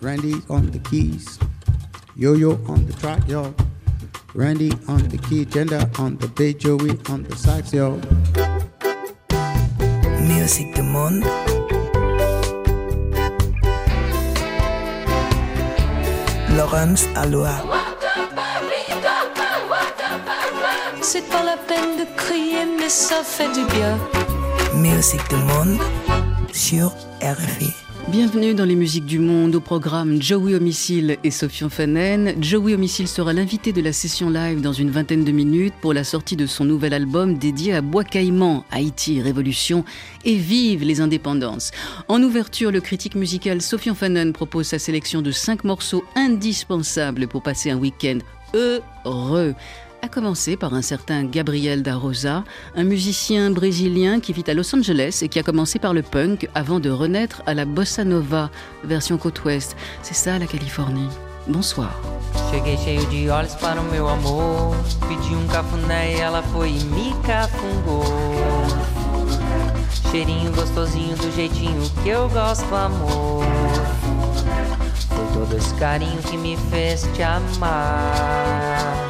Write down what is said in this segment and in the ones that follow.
Randy on the keys. Yo yo on the track, yo. Randy on the key, Gender on the bass, Joey on the sax, yo. Music du monde. Laurence Aloha. C'est pas la peine de crier, mais ça fait du bien. Music du monde sur RFI. Bienvenue dans les musiques du monde au programme Joey Homicile et Sofian Fanen. Joey Homicile sera l'invité de la session live dans une vingtaine de minutes pour la sortie de son nouvel album dédié à Bois Caïman, Haïti, Révolution et Vive les indépendances. En ouverture, le critique musical Sofian Fanen propose sa sélection de cinq morceaux indispensables pour passer un week-end heureux à commencer par un certain Gabriel da Rosa, un musicien brésilien qui vit à Los Angeles et qui a commencé par le punk avant de renaître à la bossa nova, version côte ouest. C'est ça la Californie. Bonsoir. Cheguei cheio de olhos para o meu amor. Pedi um cafuné e ela foi e me cafungou. Cheirinho gostosinho do jeitinho que eu gosto, amor. Foi todo esse carinho que me fez te amar.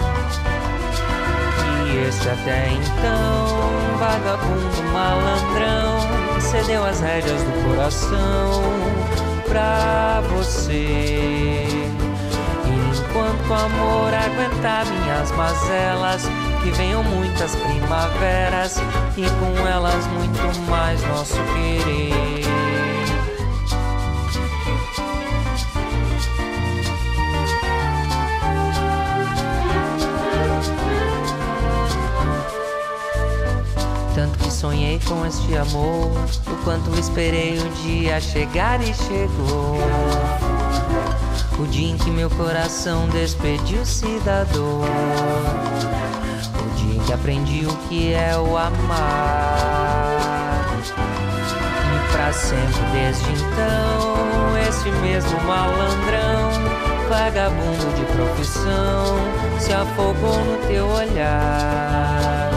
E esse até então, vagabundo malandrão, cedeu as rédeas do coração pra você. Enquanto o amor aguentar minhas mazelas, que venham muitas primaveras e com elas muito mais nosso querer. Sonhei com este amor, o quanto esperei um dia chegar e chegou. O dia em que meu coração despediu-se da dor. O dia em que aprendi o que é o amar. E pra sempre desde então, esse mesmo malandrão, vagabundo de profissão, se afogou no teu olhar.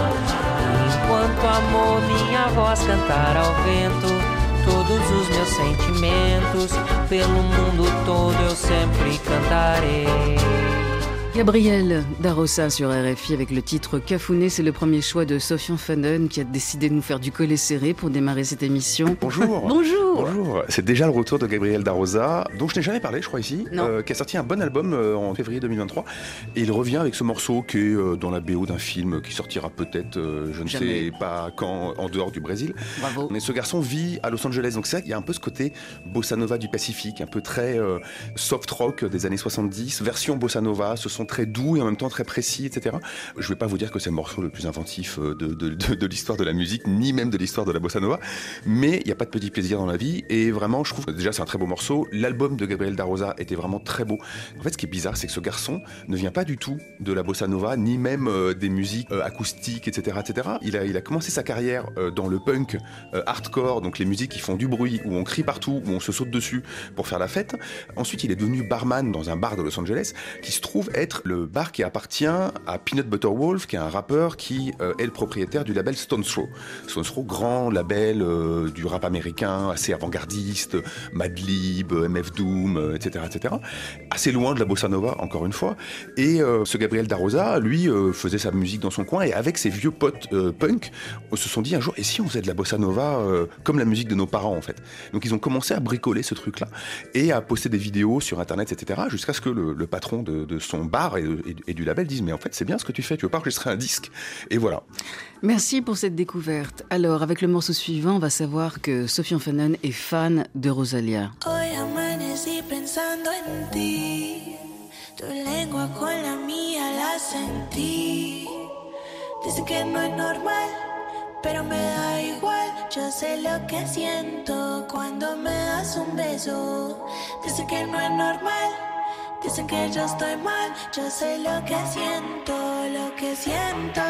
Enquanto amor, minha voz cantar ao vento todos os meus sentimentos, pelo mundo todo eu sempre cantarei. Gabriel Darossa sur RFI avec le titre Cafouné, c'est le premier choix de Sofian Fanon qui a décidé de nous faire du collet serré pour démarrer cette émission. Bonjour. Bonjour. Bonjour. C'est déjà le retour de Gabriel Darosa, dont je n'ai jamais parlé, je crois, ici, euh, qui a sorti un bon album euh, en février 2023. Et il revient avec ce morceau qui est euh, dans la BO d'un film qui sortira peut-être, je ne Jamais. sais pas quand, en dehors du Brésil. Bravo. Mais ce garçon vit à Los Angeles, donc c'est vrai qu'il y a un peu ce côté bossa nova du Pacifique, un peu très euh, soft rock des années 70, version bossa nova, ce sont très doux et en même temps très précis, etc. Je vais pas vous dire que c'est le morceau le plus inventif euh, de, l'histoire de la musique, ni même de l'histoire de la bossa nova, mais il n'y a pas de petit plaisir dans la vie, et vraiment, je trouve que déjà c'est un très beau morceau. L'album de Gabriel Darosa était vraiment très beau. En fait, ce qui est bizarre, c'est que ce garçon ne vient pas du tout de la bossa nova, ni même euh, des musiques euh, acoustiques, etc., etc. Il a, commencé sa carrière dans le punk hardcore, donc les musiques qui font du bruit, où on crie partout, où on se saute dessus pour faire la fête. Ensuite, il est devenu barman dans un bar de Los Angeles, qui se trouve être le bar qui appartient à Peanut Butter Wolf, qui est un rappeur qui euh, est le propriétaire du label Stones Throw. Stones Throw, grand label euh, du rap américain, assez avant-gardiste, Madlib, MF Doom, euh, etc., etc. Assez loin de la bossa nova, encore une fois. Et euh, ce Gabriel Darosa, lui, euh, faisait sa musique dans son coin, et avec ses vieux potes euh, punk, on se sont dit un jour, et si on faisait de la bossa nova euh, comme la musique de nos parents, en fait? Donc ils ont commencé à bricoler ce truc-là, et à poster des vidéos sur Internet, etc., jusqu'à ce que le, patron de son bar et, et- et du label dise, mais en fait, c'est bien ce que tu fais, tu veux pas enregistrer un disque Et voilà. Merci pour cette découverte. Alors, avec le morceau suivant, on va savoir que Sofian Fanon est fan de Rosalia. Hoy amanecí pensando en ti. Tu lengua con la mía la sentí. Dice que no es normal, pero me da igual. Yo sé lo que siento cuando me das un beso. Dice que no es normal. Dicen que yo estoy mal. Yo sé lo que siento, lo que siento.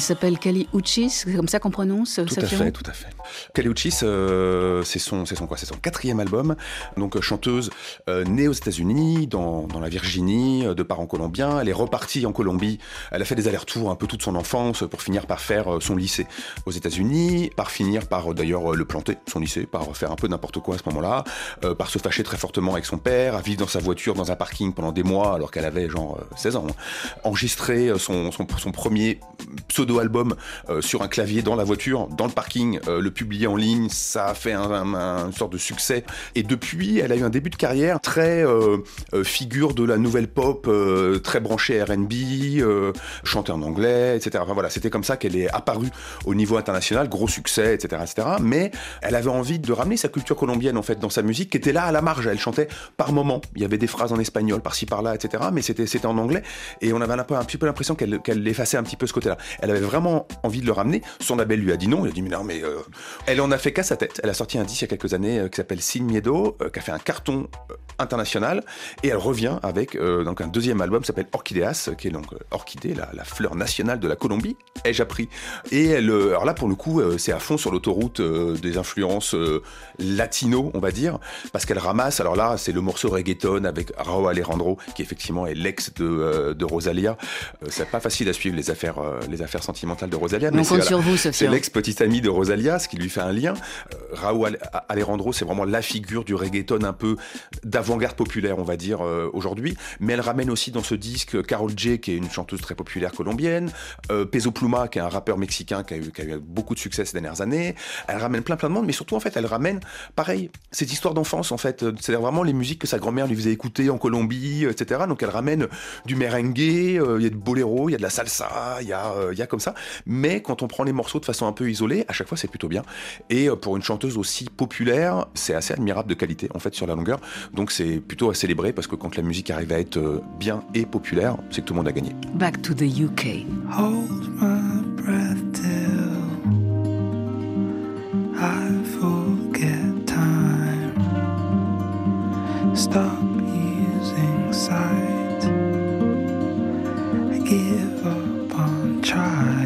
Elle s'appelle Kali Uchis, c'est comme ça qu'on prononce Tout à fait, tout à fait. Kali Uchis, euh, c'est son, son quoi C'est son quatrième album. Donc euh, chanteuse euh, née aux États-Unis, dans, dans, la Virginie, de parents colombiens. Elle est repartie en Colombie. Elle a fait des allers-retours un peu toute son enfance pour finir par faire son lycée aux États-Unis, par finir par d'ailleurs le planter son lycée, par faire un peu n'importe quoi à ce moment-là, par se fâcher très fortement avec son père, à vivre dans sa voiture dans un parking pendant des mois alors qu'elle avait genre 16 ans. Hein. Enregistrer son, son, son premier pseudo-album euh, sur un clavier dans la voiture, dans le parking, euh, le publier en ligne, ça a fait un, une sorte de succès. Et depuis, elle a eu un début de carrière très euh, figure de la nouvelle pop, très branchée R&B, chanter en anglais, etc. Enfin voilà, c'était comme ça qu'elle est apparue au niveau international, gros succès, etc., etc. Mais elle avait envie de ramener sa culture colombienne en fait dans sa musique, qui était là à la marge. Elle chantait par moments. Il y avait des phrases en espagnol par-ci par-là, etc. Mais c'était en anglais et on avait un, un petit peu l'impression qu'elle qu'elle effaçait un petit peu ce côté-là. Elle avait vraiment envie de le ramener. Son label lui a dit non. Il a dit mais non, mais euh, elle en a fait qu'à sa tête. Elle a sorti un disque il y a quelques années euh, qui s'appelle Sin Miedo, euh, qui a fait un carton international. Et elle revient avec donc un deuxième album qui s'appelle Orchideas, qui est donc orchidée, la, fleur nationale de la Colombie. Ai-je appris Et elle, alors là pour le coup, c'est à fond sur l'autoroute des influences latino, on va dire, parce qu'elle ramasse. Alors là, c'est le morceau reggaeton avec Raúl Alejandro, qui effectivement est l'ex de, de Rosalia. c'est pas facile à suivre les affaires, les affaires sentimentales de Rosalia. On compte sur vous, C'est l'ex-petite amie de Rosalia, ce qui lui fait un lien. Euh, Raúl Alejandro, c'est vraiment la figure du reggaeton un peu d'avant-garde populaire, on va dire, euh, aujourd'hui. Mais elle ramène aussi dans ce disque Carol J, qui est une chanteuse très populaire colombienne, euh, Peso Pluma, qui est un rappeur mexicain qui a, eu, beaucoup de succès ces dernières années. Elle ramène plein plein de monde, mais surtout, en fait, elle ramène, pareil, cette histoire d'enfance, en fait. C'est-à-dire vraiment les musiques que sa grand-mère lui faisait écouter en Colombie, etc. Donc elle ramène du merengue, il y a de boléro, il y a de la salsa, il y y a comme ça. Mais quand on prend les morceaux de façon un peu isolée, à chaque fois c'est plutôt bien. Et euh, pour une chanteuse aussi populaire, c'est assez admirable de qualité en fait sur la longueur. Donc c'est plutôt à célébrer parce que quand la musique arrive à être euh, bien et populaire, c'est que tout le monde a gagné. Back to the UK. Hold my breath till I forget time. Stop using sight. I give up on trying.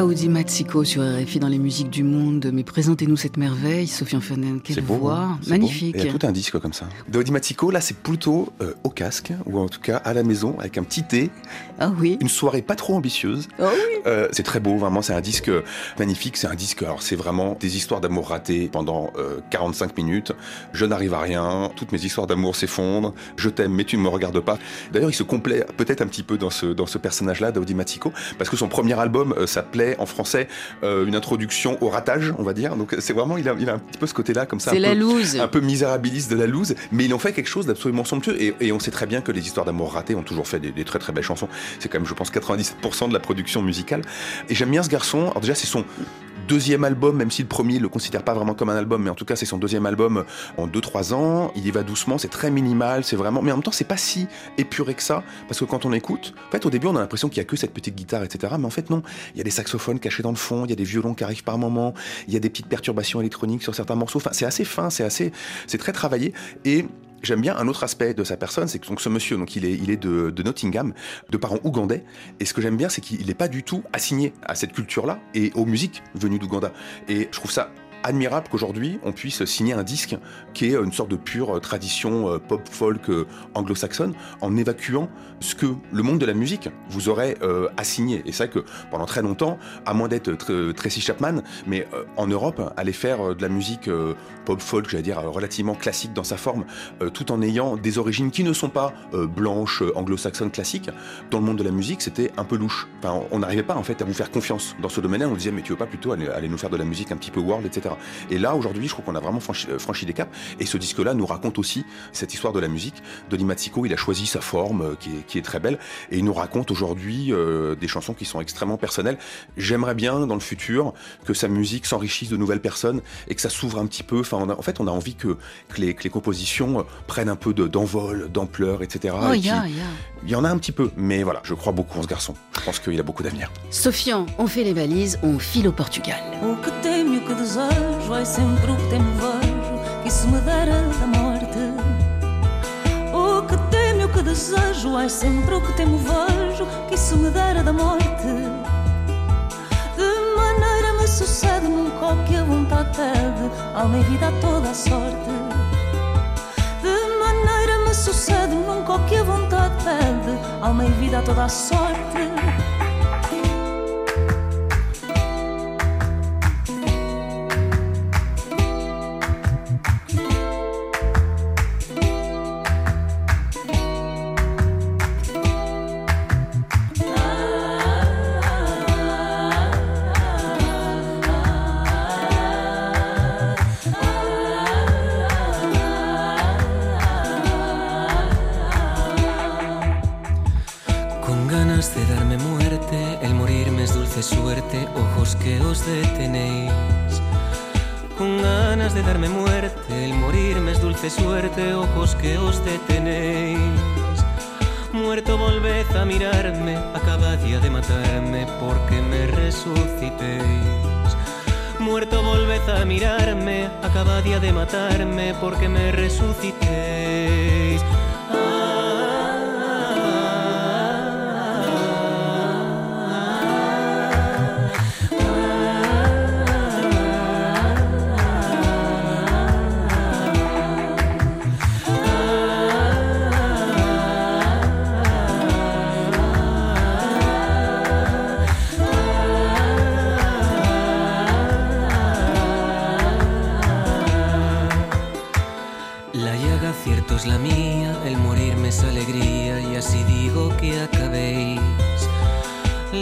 Daoudi Matsiko sur RFI dans les musiques du monde. Mais présentez-nous cette merveille, Sofiane Fanen. Quelle voix hein. magnifique. Il y a tout un disque comme ça. Daoudi Matsiko, là, c'est plutôt euh, au casque, ou en tout cas à la maison, avec un petit thé. Ah oui. Une soirée pas trop ambitieuse. Ah oui. Euh, c'est très beau, vraiment. C'est un disque magnifique. C'est un disque, alors c'est vraiment des histoires d'amour ratées pendant 45 euh, minutes. Je n'arrive à rien. Toutes mes histoires d'amour s'effondrent. Je t'aime, mais tu ne me regardes pas. D'ailleurs, il se complaît peut-être un petit peu dans ce, dans ce personnage-là, Daoudi Matsiko, parce que son premier album s'appelait appelait en français euh, une introduction au ratage, on va dire. Donc c'est vraiment, il a, il a un petit peu ce côté-là, comme ça. C'est un la peu- loose. un peu misérabiliste de la loose, mais ils ont fait quelque chose d'absolument somptueux. Et, et on sait très bien que les histoires d'amour ratées ont toujours fait des, des très très belles chansons. C'est quand même, je pense, 97% de la production musicale. Et j'aime bien ce garçon. Alors déjà, c'est son deuxième album, même si le premier le considère pas vraiment comme un album, mais en tout cas c'est son deuxième album en 2-3 ans. Il y va doucement, c'est très minimal, c'est vraiment. Mais en même temps, c'est pas si épuré que ça, parce que quand on écoute, en fait, au début, on a l'impression qu'il y a que cette petite guitare, etc. Mais en fait, non. Il y a des saxophones cachés dans le fond, il y a des violons qui arrivent par moments, il y a des petites perturbations électroniques sur certains morceaux. Enfin, c'est assez fin, c'est assez, c'est très travaillé et J'aime bien un autre aspect de sa personne, c'est que donc, ce monsieur, donc il est, de Nottingham, de parents ougandais, et ce que j'aime bien, c'est qu'il n'est pas du tout assigné à cette culture-là et aux musiques venues d'Ouganda. Et je trouve ça admirable qu'aujourd'hui on puisse signer un disque qui est une sorte de pure euh, tradition euh, pop folk euh, anglo-saxonne en évacuant ce que le monde de la musique vous aurait assigné. Et c'est vrai que pendant très longtemps, à moins d'être tr- Tracy Chapman, mais en Europe, aller faire de la musique pop folk, j'allais dire relativement classique dans sa forme, tout en ayant des origines qui ne sont pas blanches, anglo-saxonnes classiques, dans le monde de la musique, c'était un peu louche. On n'arrivait pas en fait à vous faire confiance dans ce domaine-là. On disait mais tu veux pas plutôt aller nous faire de la musique un petit peu world, etc. Et là aujourd'hui, je trouve qu'on a vraiment franchi, euh, franchi des caps. Et ce disque-là nous raconte aussi cette histoire de la musique. Denis Matsiko, il a choisi sa forme euh, qui est, qui est très belle et il nous raconte aujourd'hui euh, des chansons qui sont extrêmement personnelles. J'aimerais bien dans le futur que sa musique s'enrichisse de nouvelles personnes et que ça s'ouvre un petit peu. Enfin, on a- en fait, on a envie que, que, les, que les compositions prennent un peu de- d'envol, d'ampleur, etc. Oh, Et il y il en a un petit peu, mais voilà, je crois beaucoup en ce garçon. Je pense qu'il a beaucoup d'avenir. Sofian, on fait les valises, on file au Portugal. O que temo o que desejo é sempre o que temo vejo que se me dera da morte. O que temo e o que desejo é sempre o que temo vejo que se me dera da morte. De maneira me sucede nunca o que a vontade pede, alma e vida a toda a sorte. De maneira me sucede nunca o que a vontade pede, alma e vida a toda a sorte. Ojos que os detenéis. Con ganas de darme muerte, el morirme es dulce suerte, ojos que os detenéis. Muerto volved a mirarme, acaba día de matarme porque me resucitéis. Muerto volved a mirarme, acaba día de matarme porque me resucitéis.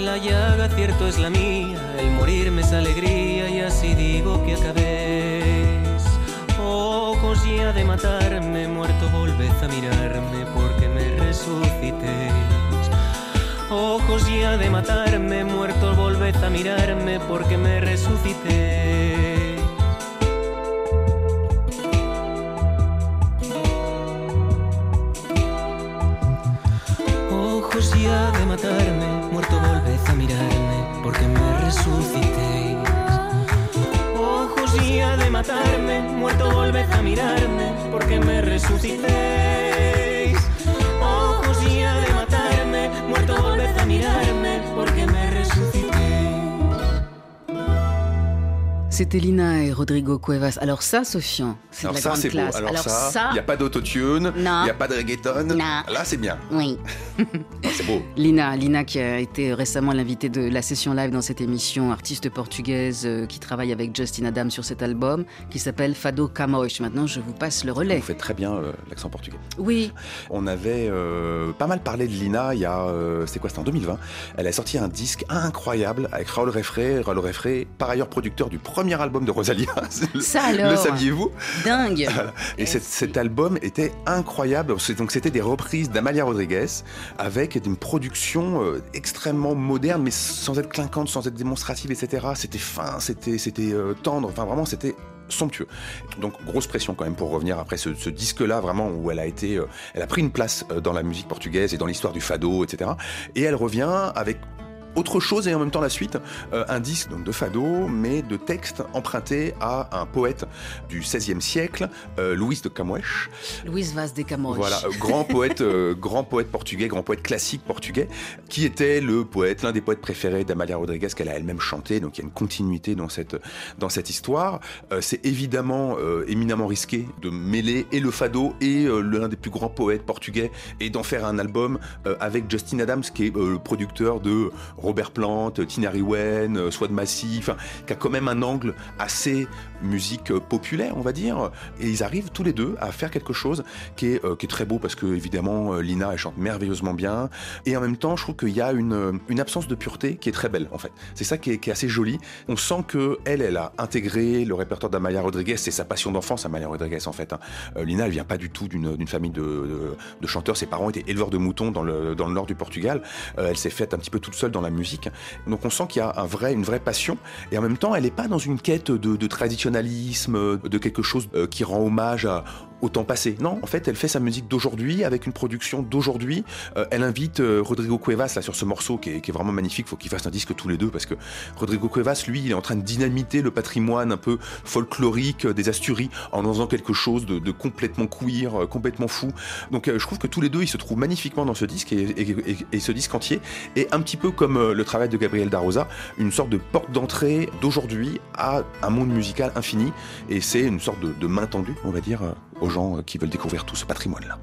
La llaga cierto es la mía, el morirme es alegría y así digo que acabéis. Ojos ya de matarme, muerto volved a mirarme porque me resucitéis. Ojos ya de matarme, muerto volved a mirarme porque me resucitéis. Muerto volved a mirarme porque me resucitéis. C'était Lina et Rodrigo Cuevas. Alors ça, Sofian, c'est de Alors la ça, grande c'est beau. classe. Alors, ça, il n'y a pas d'autotune, il n'y a pas de reggaeton. Non. Là, c'est bien. Oui. C'est beau. Lina, Lina qui a été récemment l'invitée de la session live dans cette émission, artiste portugaise euh, qui travaille avec Justin Adam sur cet album qui s'appelle Fado Camões. Maintenant, je vous passe le relais. Vous faites très bien euh, l'accent portugais. Oui, On avait euh, pas mal parlé de Lina il y a, euh, c'est quoi, c'était en 2020. Elle a sorti un disque incroyable avec Raoul Refré. Raoul Refré, par ailleurs producteur du premier album de Rosalia. Le- Ça alors Le saviez-vous dingue. Et cet, cet album était incroyable. Donc c'était des reprises d'Amalia Rodriguez avec une production euh, extrêmement moderne, mais sans être clinquante, sans être démonstrative, etc. C'était fin, c'était c'était euh, tendre. Enfin vraiment, c'était somptueux. Donc grosse pression quand même pour revenir après ce, ce disque-là vraiment où elle a été, euh, elle a pris une place dans la musique portugaise et dans l'histoire du fado, etc. Et elle revient avec autre chose et en même temps la suite, euh, un disque donc de fado, mais de textes empruntés à un poète du XVIe siècle, euh, Luís de Camões. Louise Vaz de Camões. Voilà, euh, grand poète, euh, grand poète portugais, grand poète classique portugais, qui était le poète, l'un des poètes préférés d'Amalia Rodriguez qu'elle a elle-même chanté. Donc il y a une continuité dans cette dans cette histoire. C'est évidemment éminemment risqué de mêler et le fado et l'un des plus grands poètes portugais et d'en faire un album avec Justin Adams qui est le producteur de Robert Plant, Tina Riwen, euh, Swad Massy, enfin qui a quand même un angle assez musique euh, populaire, on va dire. Et ils arrivent tous les deux à faire quelque chose qui est, euh, très beau parce que évidemment Lina elle chante merveilleusement bien et en même temps je trouve qu'il y a une, absence de pureté qui est très belle en fait. C'est ça qui est, assez joli. On sent que elle, elle a intégré le répertoire d'Amalia Rodriguez, c'est sa passion d'enfance Amalia Rodriguez en fait. hein. Lina elle vient pas du tout d'une famille de, chanteurs, ses parents étaient éleveurs de moutons dans le, nord du Portugal. Elle s'est faite un petit peu toute seule dans la musique. Donc on sent qu'il y a un vrai, une vraie passion et en même temps elle n'est pas dans une quête de, de traditionnalisme, de quelque chose euh, qui rend hommage à, au temps passé. Non, en fait, elle fait sa musique d'aujourd'hui avec une production d'aujourd'hui. Euh, elle invite euh, Rodrigo Cuevas là sur ce morceau qui est, vraiment magnifique. Faut qu'ils fassent un disque tous les deux parce que Rodrigo Cuevas, lui, il est en train de dynamiter le patrimoine un peu folklorique euh, des Asturies en faisant quelque chose de, complètement queer, euh, complètement fou. Donc, je trouve que tous les deux, ils se trouvent magnifiquement dans ce disque et, ce disque entier est un petit peu comme le travail de Gabriel Darosa, une sorte de porte d'entrée d'aujourd'hui à un monde musical infini. Et c'est une sorte de, main tendue, on va dire, aux gens euh, qui veulent découvrir tout ce patrimoine-là.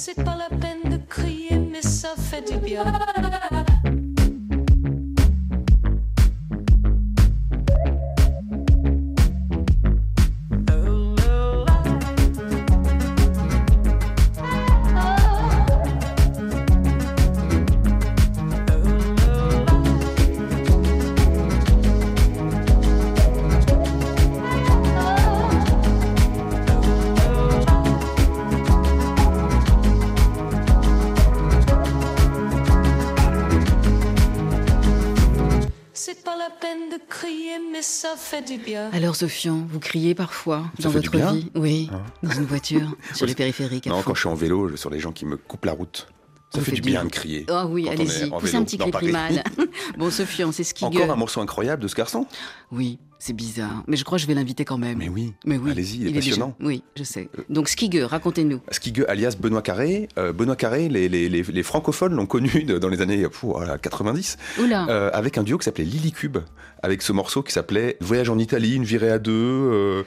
C'est pas la peine de crier, mais ça fait du bien. Fait du bien. Alors, Sofian, vous criez parfois Ça dans votre vie Oui, Hein dans une voiture, sur les périphériques. à Non, fond. quand je suis en vélo, je- sur les gens qui me coupent la route. Ça Vous fait du bien de crier. Ah oui, quand on allez-y, poussez un petit cri primal. bon, Sofian, c'est Skigger. Encore un morceau incroyable de ce garçon Oui, c'est bizarre. Mais je crois que je vais l'inviter quand même. Mais oui, Mais oui. allez-y, il est passionnant. Oui, je sais. Donc, Skigger, racontez-nous. Skigge alias Benoît Carré. Euh, Benoît Carré, les, les- les- les francophones l'ont connu de- dans les années pff, voilà, 90, Oula, euh, avec un duo qui s'appelait Lily Cube, avec ce morceau qui s'appelait Voyage en Italie, une virée à deux, euh,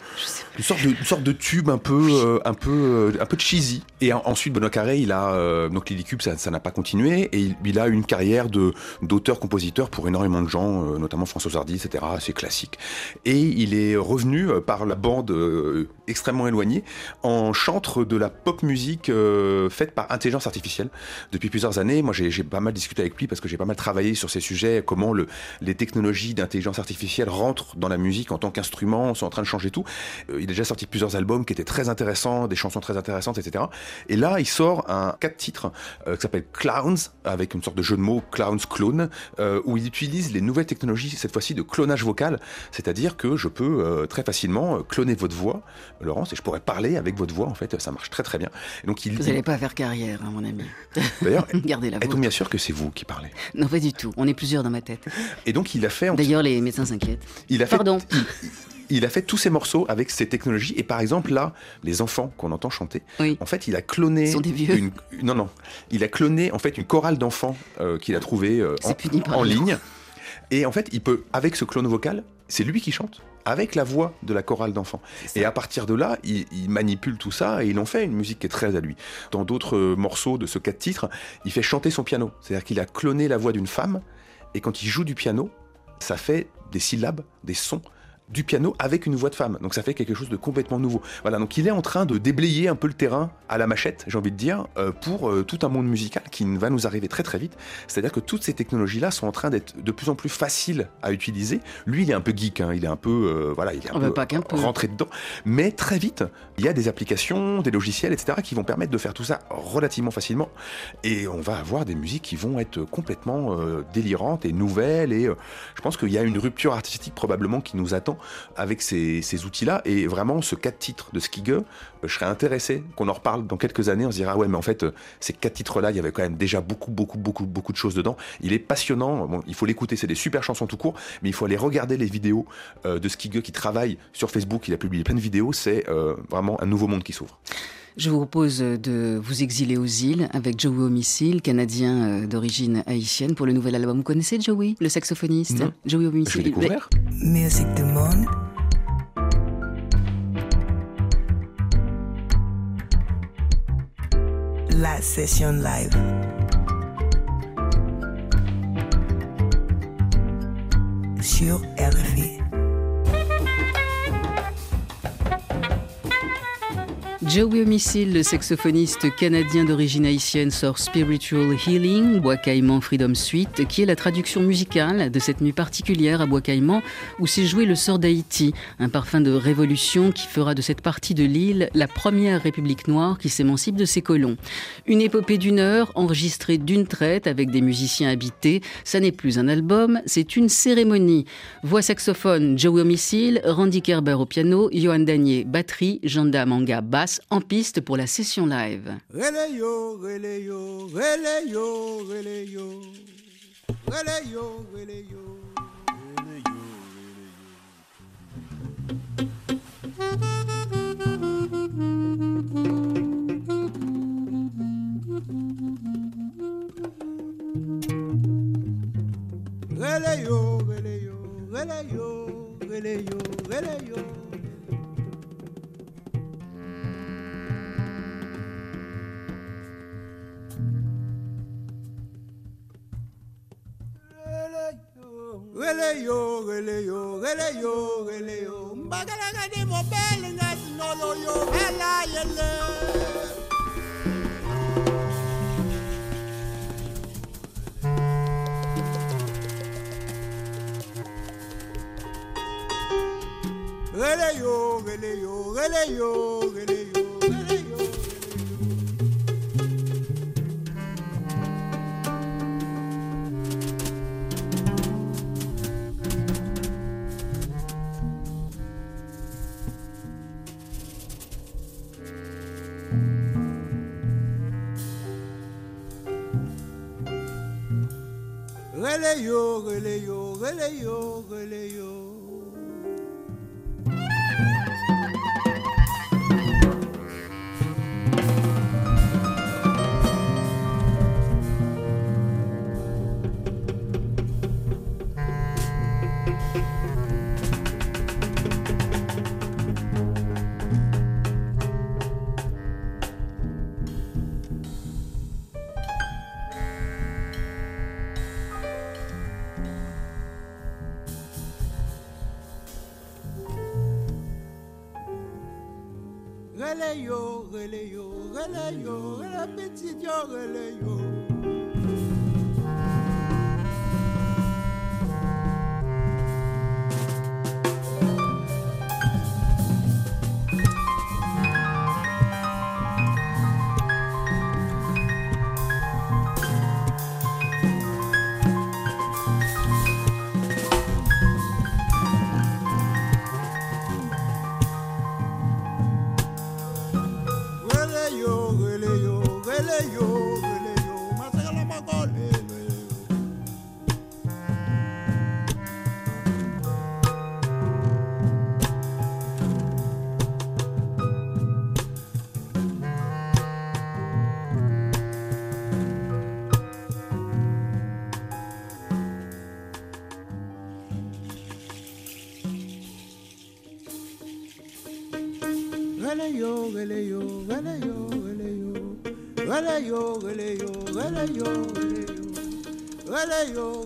une, sorte de, une sorte de tube un peu, euh, un peu, euh, un peu cheesy. Et en- ensuite, Benoît Carré, il a euh, donc Lily Cube, ça n'a pas continué, et il, il a une carrière de d'auteur-compositeur pour énormément de gens, notamment François Hardy, etc. C'est classique. Et il est revenu par la bande extrêmement éloignée en chantre de la pop musique euh, faite par intelligence artificielle depuis plusieurs années. Moi, j'ai pas mal discuté avec lui parce que j'ai pas mal travaillé sur ces sujets, comment le, les technologies d'intelligence artificielle rentrent dans la musique en tant qu'instrument, sont en train de changer tout. Euh, il a déjà sorti plusieurs albums qui étaient très intéressants, des chansons très intéressantes, etc. Et là, il sort un quatre titres euh, qui s'appelle Clowns, avec une sorte de jeu de mots, Clowns Clone, où il utilise les nouvelles technologies, cette fois-ci de clonage vocal, c'est-à-dire que je peux très facilement cloner votre voix, Laurence, et je pourrais parler avec votre voix, en fait, ça marche très très bien. Et donc il, vous n'allez pas faire carrière, hein, mon ami. d'ailleurs, Gardez la êtes-vous vôtre. bien sûr que c'est vous qui parlez? Non, pas du tout. On est plusieurs dans ma tête. Et donc il a fait, D'ailleurs, les médecins s'inquiètent. il a fait Pardon. il a fait tous ces morceaux avec ces technologies. Et par exemple, là, les enfants qu'on entend chanter, Oui. en fait, il a cloné. Ils sont des vieux. Une, non, non. Il a cloné, en fait, une chorale d'enfants euh, qu'il a trouvée euh, en, ligne. Et en fait, il peut, avec ce clone vocal, c'est lui qui chante? Avec la voix de la chorale d'enfants. Et à partir de là, il, il manipule tout ça et il en fait une musique qui est très à lui. Dans d'autres euh, morceaux de ce quatre titres, il fait chanter son piano. C'est-à-dire qu'il a cloné la voix d'une femme et quand il joue du piano, ça fait des syllabes, des sons du piano avec une voix de femme. Donc ça fait quelque chose de complètement nouveau. Voilà, donc il est en train de déblayer un peu le terrain à la machette, j'ai envie de dire, euh, pour euh, tout un monde musical qui va nous arriver très très vite. C'est-à-dire que toutes ces technologies-là sont en train d'être de plus en plus faciles à utiliser. Lui, il est un peu geek, hein, il est un peu, euh, voilà, il est un peu pas peu. rentré dedans. Mais très vite, il y a des applications, des logiciels, etc., qui vont permettre de faire tout ça relativement facilement. Et on va avoir des musiques qui vont être complètement euh, délirantes et nouvelles. Et euh, je pense qu'il y a une rupture artistique probablement qui nous attend avec ces, outils-là. Et vraiment, ce quatre titres de Skigge, euh, je serais intéressé qu'on en reparle dans quelques années. On se dira, ouais, mais en fait, euh, ces quatre titres-là, il y avait quand même déjà beaucoup, beaucoup, beaucoup, beaucoup de choses dedans. Il est passionnant. Il faut l'écouter. C'est des super chansons tout court, mais il faut aller regarder les vidéos euh, de Skigge qui travaille sur Facebook. Il a publié plein de vidéos. C'est vraiment un nouveau monde qui s'ouvre. Je vous propose de vous exiler aux îles avec Joey Homicile, canadien euh, d'origine haïtienne, pour le nouvel album. Vous connaissez Joey, le saxophoniste? Non. Joey Je Homicile. découvrir. Musique du monde. La session live. Sur RFI. Joey Homicile, le saxophoniste canadien d'origine haïtienne, sort Spiritual Healing, Bois Caïman Freedom Suite, qui est la traduction musicale de cette nuit particulière à Bois Caïman où s'est joué le sort d'Haïti, un parfum de révolution qui fera de cette partie de l'île la première république noire qui s'émancipe de ses colons. Une épopée d'une heure, enregistrée d'une traite avec des musiciens habités. Ça n'est plus un album, c'est une cérémonie. Voix saxophone, Joey Homicile, Randy Kerber au piano, Johan Danier, batterie, Janda Manga, basse, en piste pour la session live. Yo, yo, rele yo, rele petit yo, rele yo. Rele yo,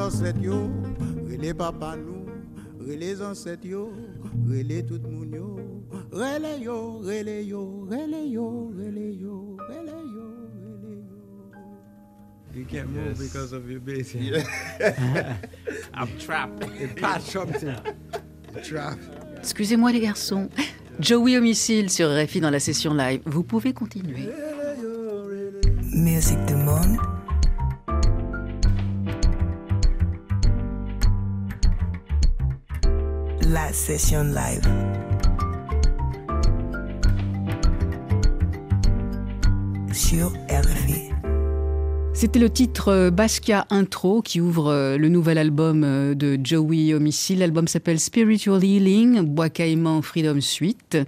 ancêtres papa nous, rele ancêtres yo, rele tout moun yo. Rele yo, rele yo, rele yo, rele yo, rele yo, rele yo. You can't move because of your bass. I'm trapped. Something. Trap. Excusez-moi les garçons. Joey Homicile sur RFI dans la session live. Vous pouvez continuer. Musique du monde. La session live. Sur RFI. C'était le titre euh, Basquiat Intro qui ouvre euh, le nouvel album euh, de Joey Homicile. L'album s'appelle Spiritual Healing, Bois Caïman Freedom Suite.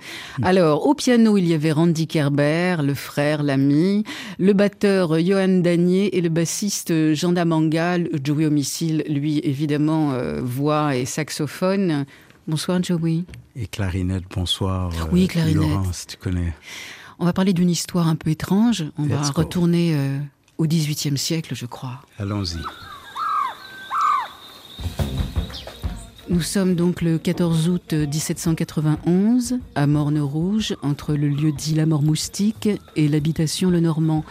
Alors, au piano, il y avait Randy Kerber, le frère, l'ami, le batteur Johan Danier et le bassiste Jean Damanga. Joey Homicile, lui, évidemment, voix et saxophone. Bonsoir, Joey. Et clarinette, bonsoir. Oui, clarinette. Laurence, tu connais. On va parler d'une histoire un peu étrange. On va Let's retourner euh, au XVIIIe siècle, je crois. Allons-y. Nous sommes donc le 14 août 1791 à Morne-Rouge, entre le lieu dit la Mort Moustique et l'habitation Le Normand.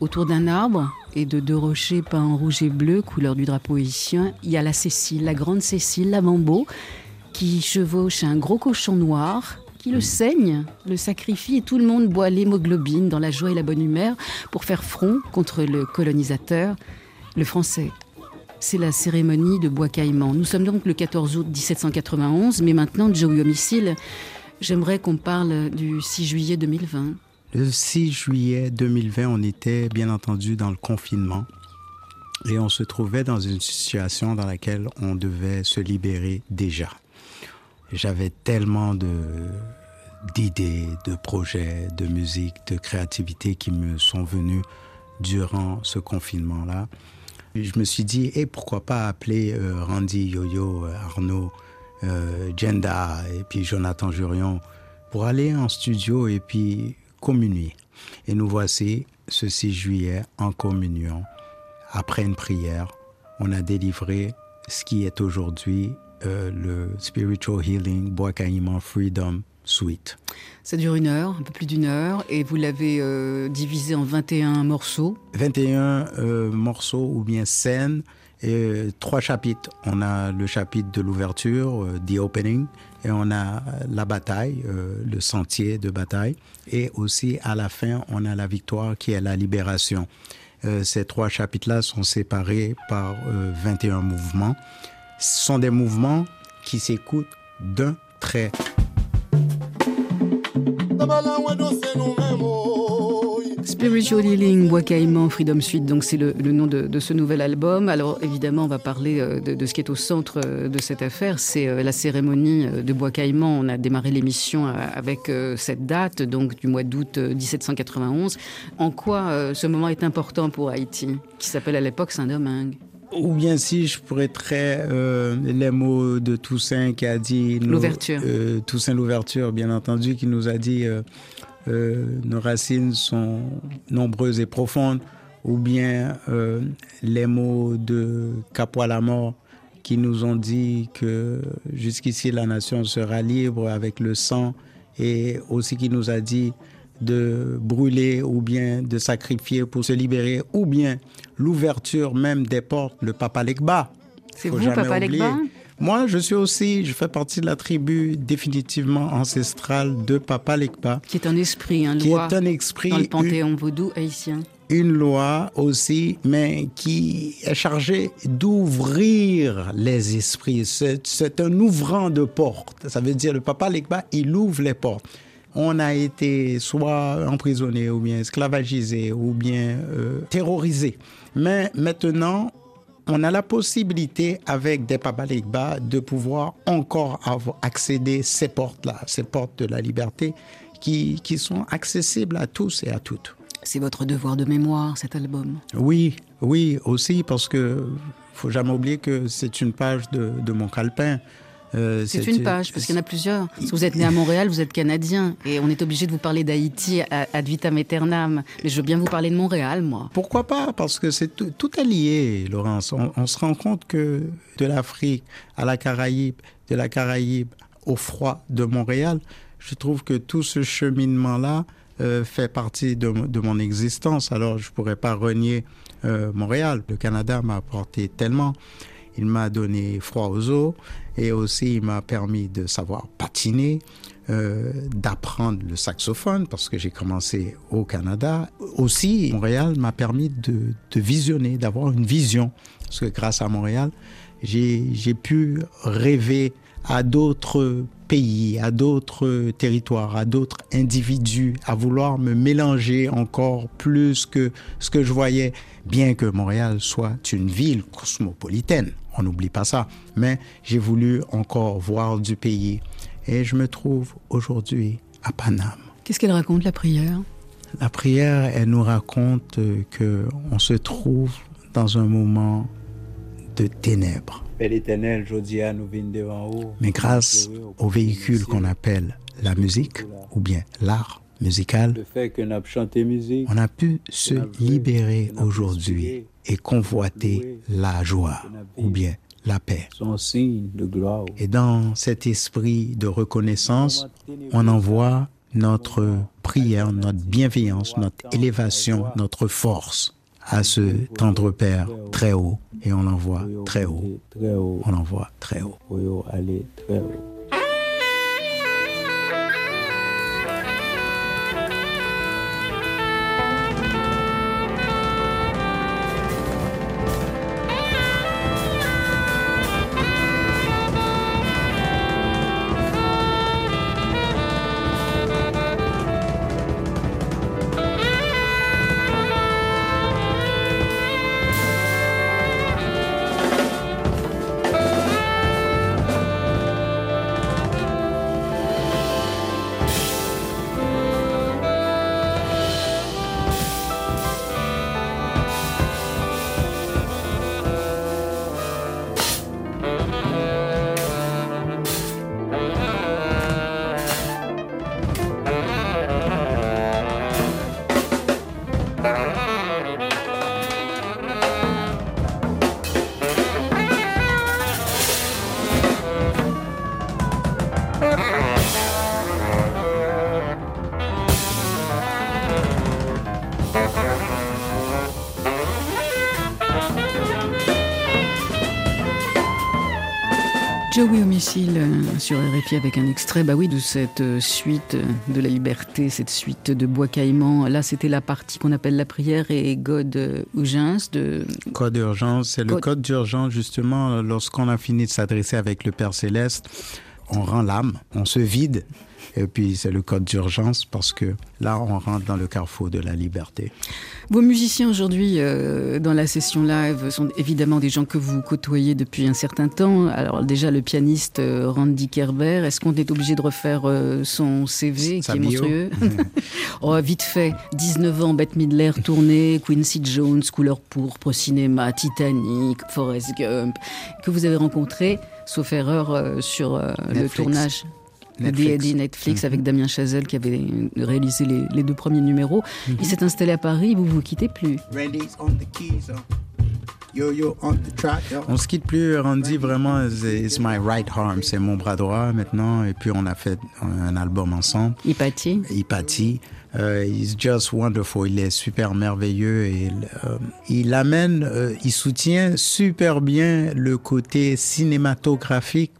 Autour d'un arbre et de deux rochers peints en rouge et bleu, couleur du drapeau haïtien, il y a la Cécile, la grande Cécile, la Mambo, qui chevauche un gros cochon noir, qui le saigne, le sacrifie et tout le monde boit l'hémoglobine dans la joie et la bonne humeur pour faire front contre le colonisateur, le français. C'est la cérémonie de bois caïman. Nous sommes donc le 14 août 1791, mais maintenant, Joey Homicile, j'aimerais qu'on parle du 6 juillet 2020. Le 6 juillet 2020, on était bien entendu dans le confinement et on se trouvait dans une situation dans laquelle on devait se libérer déjà. J'avais tellement de d'idées, de projets, de musique, de créativité qui me sont venus durant ce confinement-là. Je me suis dit, et pourquoi pas appeler euh, Randy, Yo-Yo, Arnaud, euh, Jenda et puis Jonathan Jurion pour aller en studio et puis communier. Et nous voici ce 6 juillet en communion. Après une prière, on a délivré ce qui est aujourd'hui euh, le Spiritual Healing Bois Caïman Freedom Suite. Ça dure une heure, un peu plus d'une heure, et vous l'avez euh, divisé en 21 morceaux. 21 euh, morceaux ou bien scènes et euh, trois chapitres. On a le chapitre de l'ouverture, The Opening, et on a la bataille, le sentier de bataille, et aussi à la fin, on a la victoire qui est la libération. Ces trois chapitres-là sont séparés par euh, 21 mouvements. Ce sont des mouvements qui s'écoutent d'un trait. Spiritual Healing, Bois Caïman, Freedom Suite, donc c'est le, le, nom de, ce nouvel album. Alors évidemment, on va parler euh, de, ce qui est au centre euh, de cette affaire, c'est euh, la cérémonie de Bois Caïman. On a démarré l'émission avec cette date, donc du mois d'août 1791. En quoi ce moment est important pour Haïti, qui s'appelle à l'époque Saint-Domingue? Ou bien si je très euh, les mots de Toussaint qui a dit l'ouverture. Euh, Toussaint l'ouverture, bien entendu, qui nous a dit euh, nos racines sont nombreuses et profondes, ou bien les mots de Capois la mort qui nous ont dit que jusqu'ici la nation sera libre avec le sang et aussi qui nous a dit de brûler ou bien de sacrifier pour se libérer ou bien l'ouverture même des portes, le Papa Legba. C'est vous, Papa Legba Moi, je suis aussi, je fais partie de la tribu définitivement ancestrale de Papa Legba. Qui est un esprit, un qui loi est un esprit. Dans le panthéon vaudou haïtien. Une loi aussi, mais qui est chargée d'ouvrir les esprits. C'est un ouvrant de portes. Ça veut dire le Papa Legba, il ouvre les portes on a été soit emprisonné ou bien esclavagisé ou bien euh, terrorisé. Mais maintenant, on a la possibilité avec des papalegba de pouvoir encore avoir accéder ces portes-là, ces portes de la liberté qui, qui sont accessibles à tous et à toutes. C'est votre devoir de mémoire, cet album Oui, oui, aussi, parce que faut jamais oublier que c'est une page de, de mon calepin. Euh, c'est une page, parce qu'il y en a plusieurs. Si vous êtes né à Montréal, vous êtes canadien. Et on est obligé de vous parler d'Haïti ad vitam aeternam. Mais je veux bien vous parler de Montréal, moi. Pourquoi pas? Parce que c'est tout, tout, est lié, Laurence. On, on, se rend compte que de l'Afrique à la Caraïbe, de la Caraïbe au froid de Montréal, je trouve que tout ce cheminement-là euh, fait partie de, de, mon existence. Alors, je ne pourrais pas renier euh, Montréal. Le Canada m'a apporté tellement. Il m'a donné froid aux os et aussi il m'a permis de savoir patiner, euh, d'apprendre le saxophone parce que j'ai commencé au Canada. Aussi, Montréal m'a permis de, de visionner, d'avoir une vision parce que grâce à Montréal, j'ai pu rêver à d'autres pays, à d'autres territoires, à d'autres individus, à vouloir me mélanger encore plus que ce que je voyais, bien que Montréal soit une ville cosmopolitaine on n'oublie pas ça. Mais j'ai voulu encore voir du pays et je me trouve aujourd'hui à Paname. Qu'est-ce qu'elle raconte la prière? La prière, elle nous raconte que on se trouve dans un moment de ténèbres. Mais grâce au véhicule qu'on appelle la musique ou bien l'art on a pu se libérer aujourd'hui et convoiter la joie ou bien la paix. Et dans cet esprit de reconnaissance, on envoie notre prière, notre bienveillance, notre élévation, notre force à ce tendre Père très haut et on l'envoie très haut. On l'envoie très haut. Joey Homicile sur RFI avec un extrait bah oui, de cette suite de la liberté, cette suite de Bois Caïman. Là, c'était la partie qu'on appelle la prière et God Urgence. De... Code d'urgence, c'est le code d'urgence justement lorsqu'on a fini de s'adresser avec le Père Céleste on rend l'âme, on se vide. Et puis c'est le code d'urgence parce que là, on rentre dans le carrefour de la liberté. Vos musiciens aujourd'hui euh, dans la session live sont évidemment des gens que vous côtoyez depuis un certain temps. Alors déjà le pianiste euh, Randy Kerber, est-ce qu'on est obligé de refaire euh, son CV Sa qui est monstrueux Oh, vite fait, 19 ans, Bette Midler, tournée, Quincy Jones, Couleur pourpre, cinéma, Titanic, Forrest Gump, que vous avez rencontré, sauf erreur, euh, sur le tournage Netflix. D&D Netflix Mhm. avec Damien Chazelle qui avait réalisé les, les deux premiers numéros. Il s'est installé à Paris, vous vous quittez plus. Randy's on the keys. Yo yo on the track, yo. On se quitte plus, Randy, vraiment, c'est it's my right arm, c'est mon bras droit maintenant. Et puis on a fait un album ensemble. Hypatie. Hypatie. Euh, he's just wonderful. Il est super merveilleux et euh, il amène, euh, il soutient super bien le côté cinématographique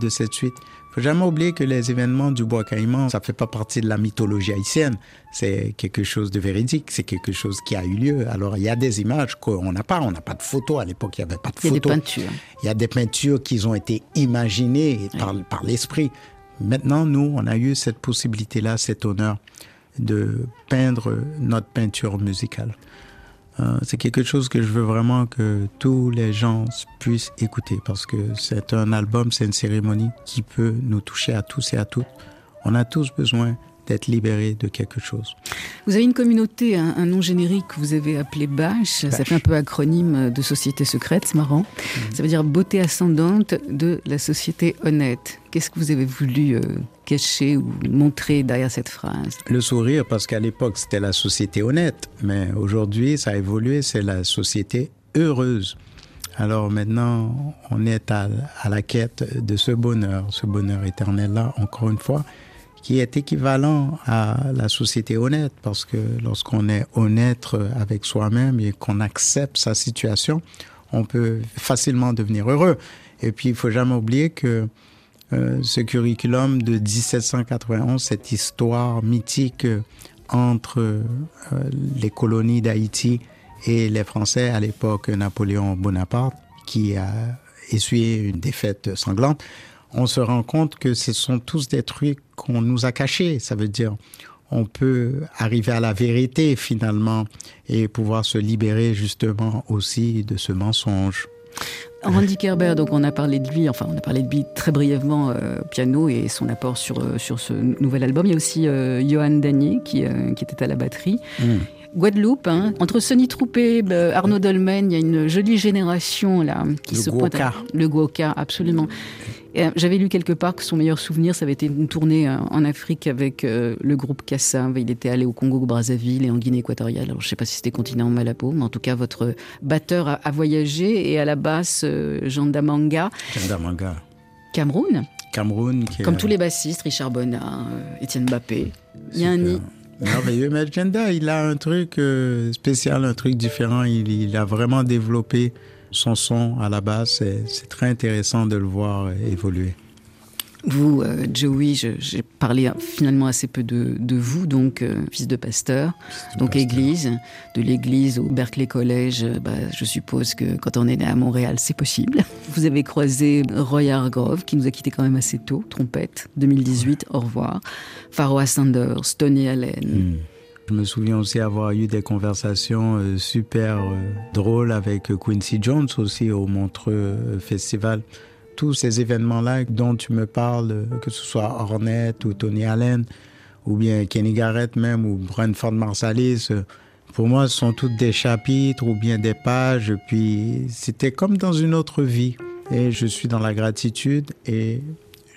de cette suite. Faut jamais oublier que les événements du Bois Caïman, ça fait pas partie de la mythologie haïtienne. C'est quelque chose de véridique, c'est quelque chose qui a eu lieu. Alors il y a des images qu'on n'a pas, on n'a pas de photos. À l'époque, il n'y avait pas de Il y a des photos. peintures. Il y a des peintures qui ont été imaginées par, par l'esprit. Maintenant, nous, on a eu cette possibilité-là, cet honneur de peindre notre peinture musicale. Euh, c'est quelque chose que je veux vraiment que tous les gens puissent écouter parce que c'est un album, c'est une cérémonie qui peut nous toucher à tous et à toutes. On a tous besoin d'être libérés de quelque chose. Vous avez une communauté, un, un nom générique que vous avez appelé Bâche. Ça fait un peu acronyme de société secrète, c'est marrant. Ça veut dire beauté ascendante de la société honnête. Qu'est-ce que vous avez voulu euh, cacher ou montrer derrière cette phrase? Le sourire, parce qu'à l'époque, c'était la société honnête, mais aujourd'hui, ça a évolué, c'est la société heureuse. Alors maintenant, on est à, à la quête de ce bonheur, ce bonheur éternel-là, encore une fois, qui est équivalent à la société honnête, parce que lorsqu'on est honnête avec soi-même et qu'on accepte sa situation, on peut facilement devenir heureux. Et puis, il faut jamais oublier que euh, ce curriculum de 1791, cette histoire mythique entre euh, les colonies d'Haïti et les Français à l'époque Napoléon Bonaparte, qui a essuyé une défaite sanglante, on se rend compte que ce sont tous des trucs qu'on nous a cachés. Ça veut dire on peut arriver à la vérité finalement et pouvoir se libérer justement aussi de ce mensonge. Randy Kerber, donc on a parlé de lui, enfin on a parlé de lui très brièvement euh, piano et son apport sur, euh, sur ce nouvel album. Il y a aussi euh, Johan Danier qui, euh, qui était à la batterie. Guadeloupe, hein. entre Sonny Troupé, Arnaud Dolmen, il y a une jolie génération là qui Le se pointe. Guoka. Le Guoka, absolument. Euh, J'avais lu quelque part que son meilleur souvenir, ça avait été une tournée euh, en Afrique avec euh, le groupe Kassa. Il était allé au Congo-Brazzaville et en Guinée équatoriale. Alors, je ne sais pas si c'était continent Malabo, mais en tout cas, votre batteur a, a voyagé et à la basse, Jean Damanga, Kendamanga. Cameroun. Cameroun. Qui Comme tous les bassistes, Richard Bonnat, Étienne Mbappé. Il y a un nid. Merveilleux. Mais Agenda, il a un truc spécial, un truc différent. Il, il a vraiment développé son son à la base. C'est très intéressant de le voir euh, évoluer. Vous, euh, Joey, j'ai parlé finalement assez peu de, de vous, donc euh, fils de pasteur, donc église, de l'église au Berkeley College. bah, je suppose que quand on est né à Montréal, c'est possible. Vous avez croisé Roy Hargrove, qui nous a quittés quand même assez tôt, trompette, 2018, au revoir. Pharoah Sanders, Tony Allen. Je me souviens aussi avoir eu des conversations euh, super euh, drôles avec euh, Quincy Jones aussi au Montreux Festival. Tous ces événements-là dont tu me parles, que ce soit Hornet ou Tony Allen, ou bien Kenny Garrett même, ou Brentford Marsalis, pour moi, ce sont toutes des chapitres ou bien des pages. Puis c'était comme dans une autre vie. Et je suis dans la gratitude et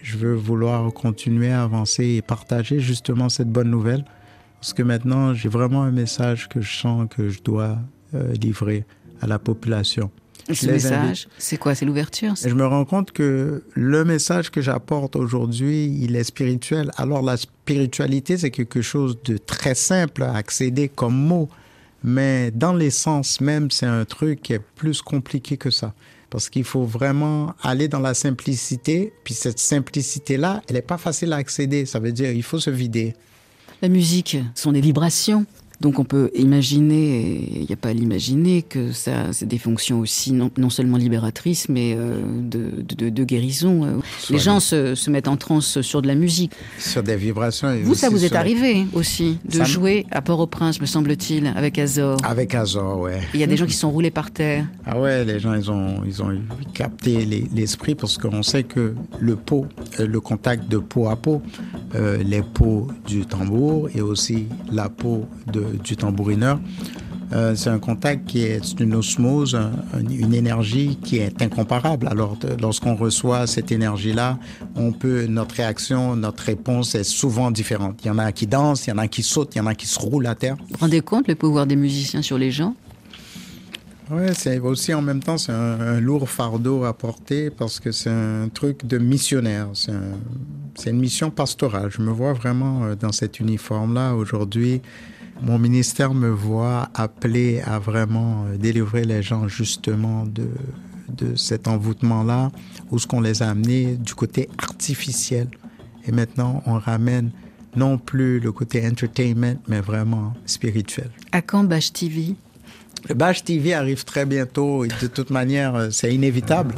je veux vouloir continuer à avancer et partager justement cette bonne nouvelle. Parce que maintenant, j'ai vraiment un message que je sens que je dois euh, livrer à la population. Ce Les message, c'est quoi? C'est l'ouverture Et je me rends compte que le message que j'apporte aujourd'hui, il est spirituel. Alors la spiritualité, c'est quelque chose de très simple à accéder comme mot. Mais dans l'essence même, c'est un truc qui est plus compliqué que ça. Parce qu'il faut vraiment aller dans la simplicité. Puis cette simplicité-là, elle n'est pas facile à accéder. Ça veut dire il faut se vider. La musique sont des vibrations. Donc on peut imaginer, il n'y a pas à l'imaginer, que ça, c'est des fonctions aussi non, non seulement libératrices, mais euh, de, de, de, guérison. Euh. Les gens se, se, mettent en transe sur de la musique. Sur des vibrations. Et vous, ça vous est arrivé aussi, de ça jouer à Port-au-Prince, me semble-t-il, avec Azor. Avec Azor, ouais. Il y a des gens qui sont roulés par terre. Ah ouais, les gens, ils ont, ils ont capté l'esprit parce qu'on sait que le pot, euh, le contact de peau à peau, euh, les peaux du tambour et aussi la peau de, du tambourineur, euh, c'est un contact qui est une osmose, une énergie qui est incomparable. Alors, lorsqu'on reçoit cette énergie-là, on peut, notre réaction, notre réponse est souvent différente. Il y en a qui dansent, il y en a qui sautent, il y en a qui se roulent à terre. Vous vous rendez compte le pouvoir des musiciens sur les gens? Ouais, c'est aussi en même temps c'est un, un, lourd fardeau à porter parce que c'est un truc de missionnaire. C'est un, une mission pastorale. Je me vois vraiment euh, dans cet uniforme-là aujourd'hui. Mon ministère me voit appelé à vraiment euh, délivrer les gens justement de, de cet envoûtement-là, où ce qu'on les a amenés du côté artificiel. Et maintenant, on ramène non plus le côté entertainment, mais vraiment spirituel. À quand Bash TV le Bash TV arrive très bientôt et de toute manière, euh, c'est inévitable.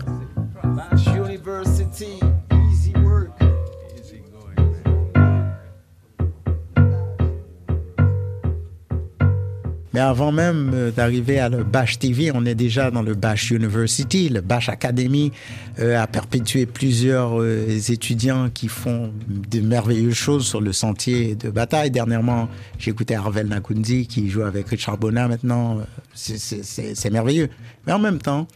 Mais avant même euh, d'arriver à le Bash TV, on est déjà dans le Bash University, le Bash Academy euh, a perpétué plusieurs euh, étudiants qui font de merveilleuses choses sur le sentier de bataille. Dernièrement, écouté Arvel Nakundi qui joue avec Richard Bona maintenant. C'est merveilleux. Mais en même temps,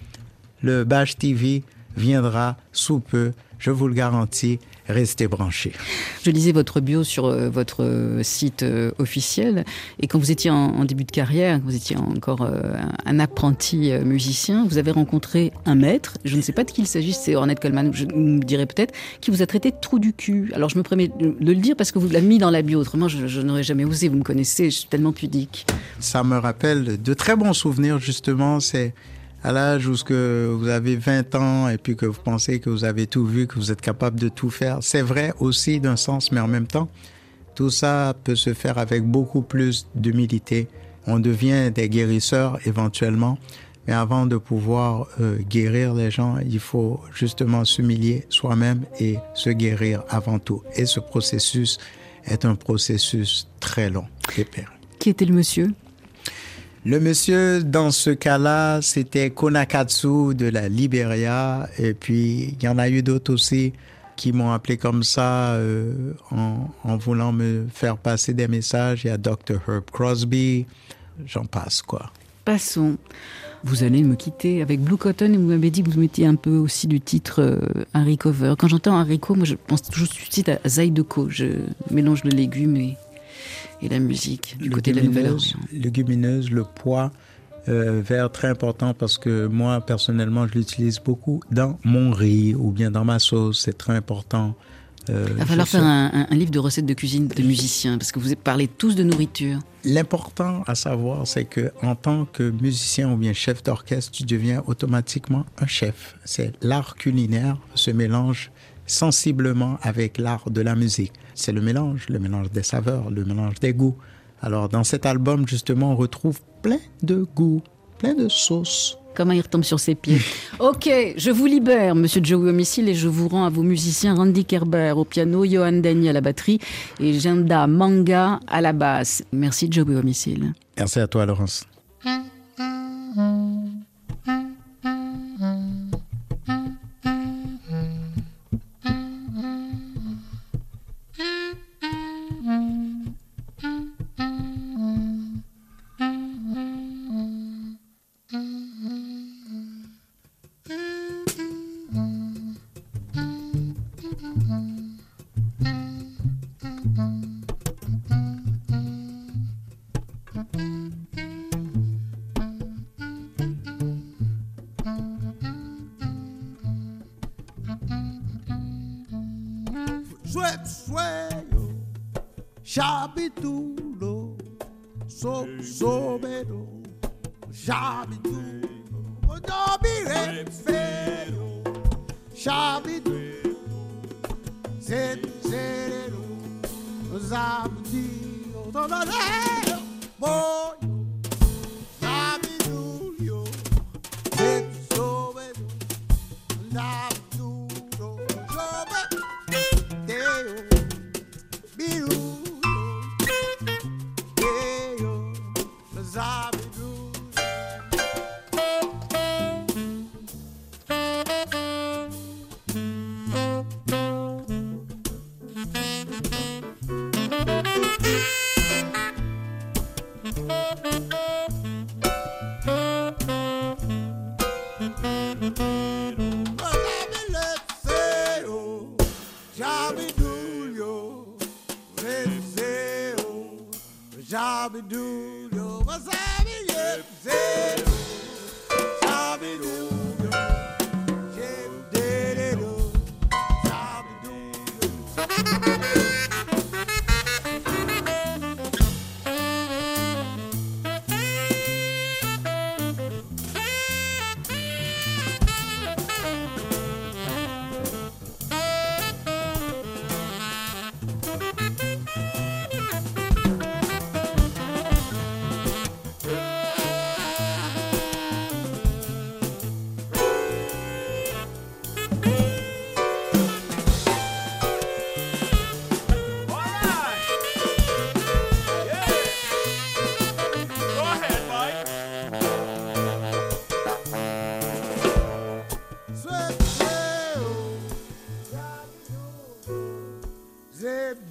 le Bash TV viendra sous peu, je vous le garantis, Restez branchés. Je lisais votre bio sur euh, votre euh, site euh, officiel et quand vous étiez en, début de carrière, vous étiez encore un apprenti musicien, vous avez rencontré un maître, je ne sais pas de qui il s'agit, c'est Ornette Coleman, je me dirais peut-être, qui vous a traité de trou du cul. Alors je me permets de le dire parce que vous l'avez mis dans la bio, autrement je, je n'aurais jamais osé, vous me connaissez, je suis tellement pudique. Ça me rappelle de très bons souvenirs justement, c'est à l'âge où vous avez 20 ans et puis que vous pensez que vous avez tout vu, que vous êtes capable de tout faire, c'est vrai aussi d'un sens, mais en même temps, tout ça peut se faire avec beaucoup plus d'humilité. On devient des guérisseurs éventuellement, mais avant de pouvoir euh, guérir les gens, il faut justement s'humilier soi-même et se guérir avant tout. Et ce processus est un processus très long. Qui était le monsieur? Le monsieur, dans ce cas-là, c'était Konakatsu de la Liberia. Et puis, il y en a eu d'autres aussi qui m'ont appelé comme ça euh, en, voulant me faire passer des messages. Il y a Dr. Herb Crosby. J'en passe, quoi. Passons. Vous allez me quitter avec Blue Cotton et vous m'avez dit que vous mettiez un peu aussi du titre euh, Harry Cover. Quand j'entends haricot, moi je pense toujours tout de suite à Zydeco. Je mélange le légume et et la musique du côté de la Nouvelle-Orléans Légumineuse, le poids euh, vert très important parce que moi personnellement je l'utilise beaucoup dans mon riz ou bien dans ma sauce, c'est très important. Euh, Il va falloir faire un, un, livre de recettes de cuisine de musiciens parce que vous parlez tous de nourriture. L'important à savoir, c'est que en tant que musicien ou bien chef d'orchestre, tu deviens automatiquement un chef. C'est l'art culinaire se mélange sensiblement avec l'art de la musique. C'est le mélange, le mélange des saveurs, le mélange des goûts. Alors dans cet album, justement, on retrouve plein de goûts, plein de sauces. Comment il retombe sur ses pieds. ok, je vous libère, monsieur Joey Homicile, et je vous rends à vos musiciens Randy Kerber au piano, Johan Denny à la batterie et Jenda Manga à la basse. Merci Joey Homicile. Merci à toi, Laurence.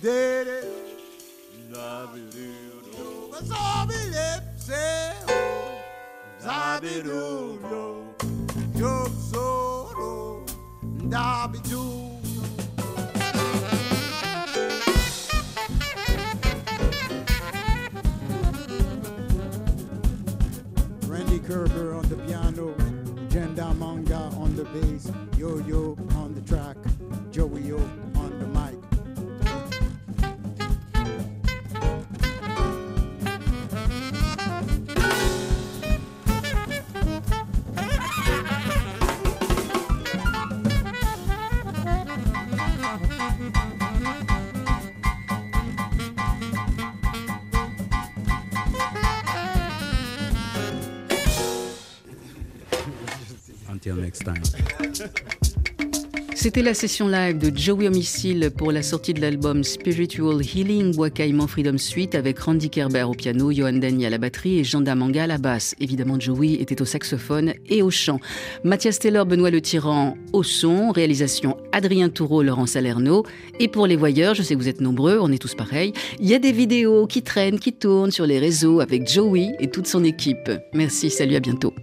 did it. Zabidoodle. Zabilipsy. Zabidoodle. Jobsoro. Dabidoodle. Gerber on the piano, Jenda Manga on the bass, Yo Yo on the track, Joey O C'était la session live de Joey Homicile pour la sortie de l'album Spiritual Healing Bois Freedom Suite avec Randy Kerber au piano, Johan Dany à la batterie et Jean Damanga à la basse. Évidemment, Joey était au saxophone et au chant. Mathias Taylor, Benoît Le Tyran au son, réalisation Adrien Toureau, Laurent Salerno. Et pour les voyeurs, je sais que vous êtes nombreux, on est tous pareils. Il y a des vidéos qui traînent, qui tournent sur les réseaux avec Joey et toute son équipe. Merci, salut, à bientôt.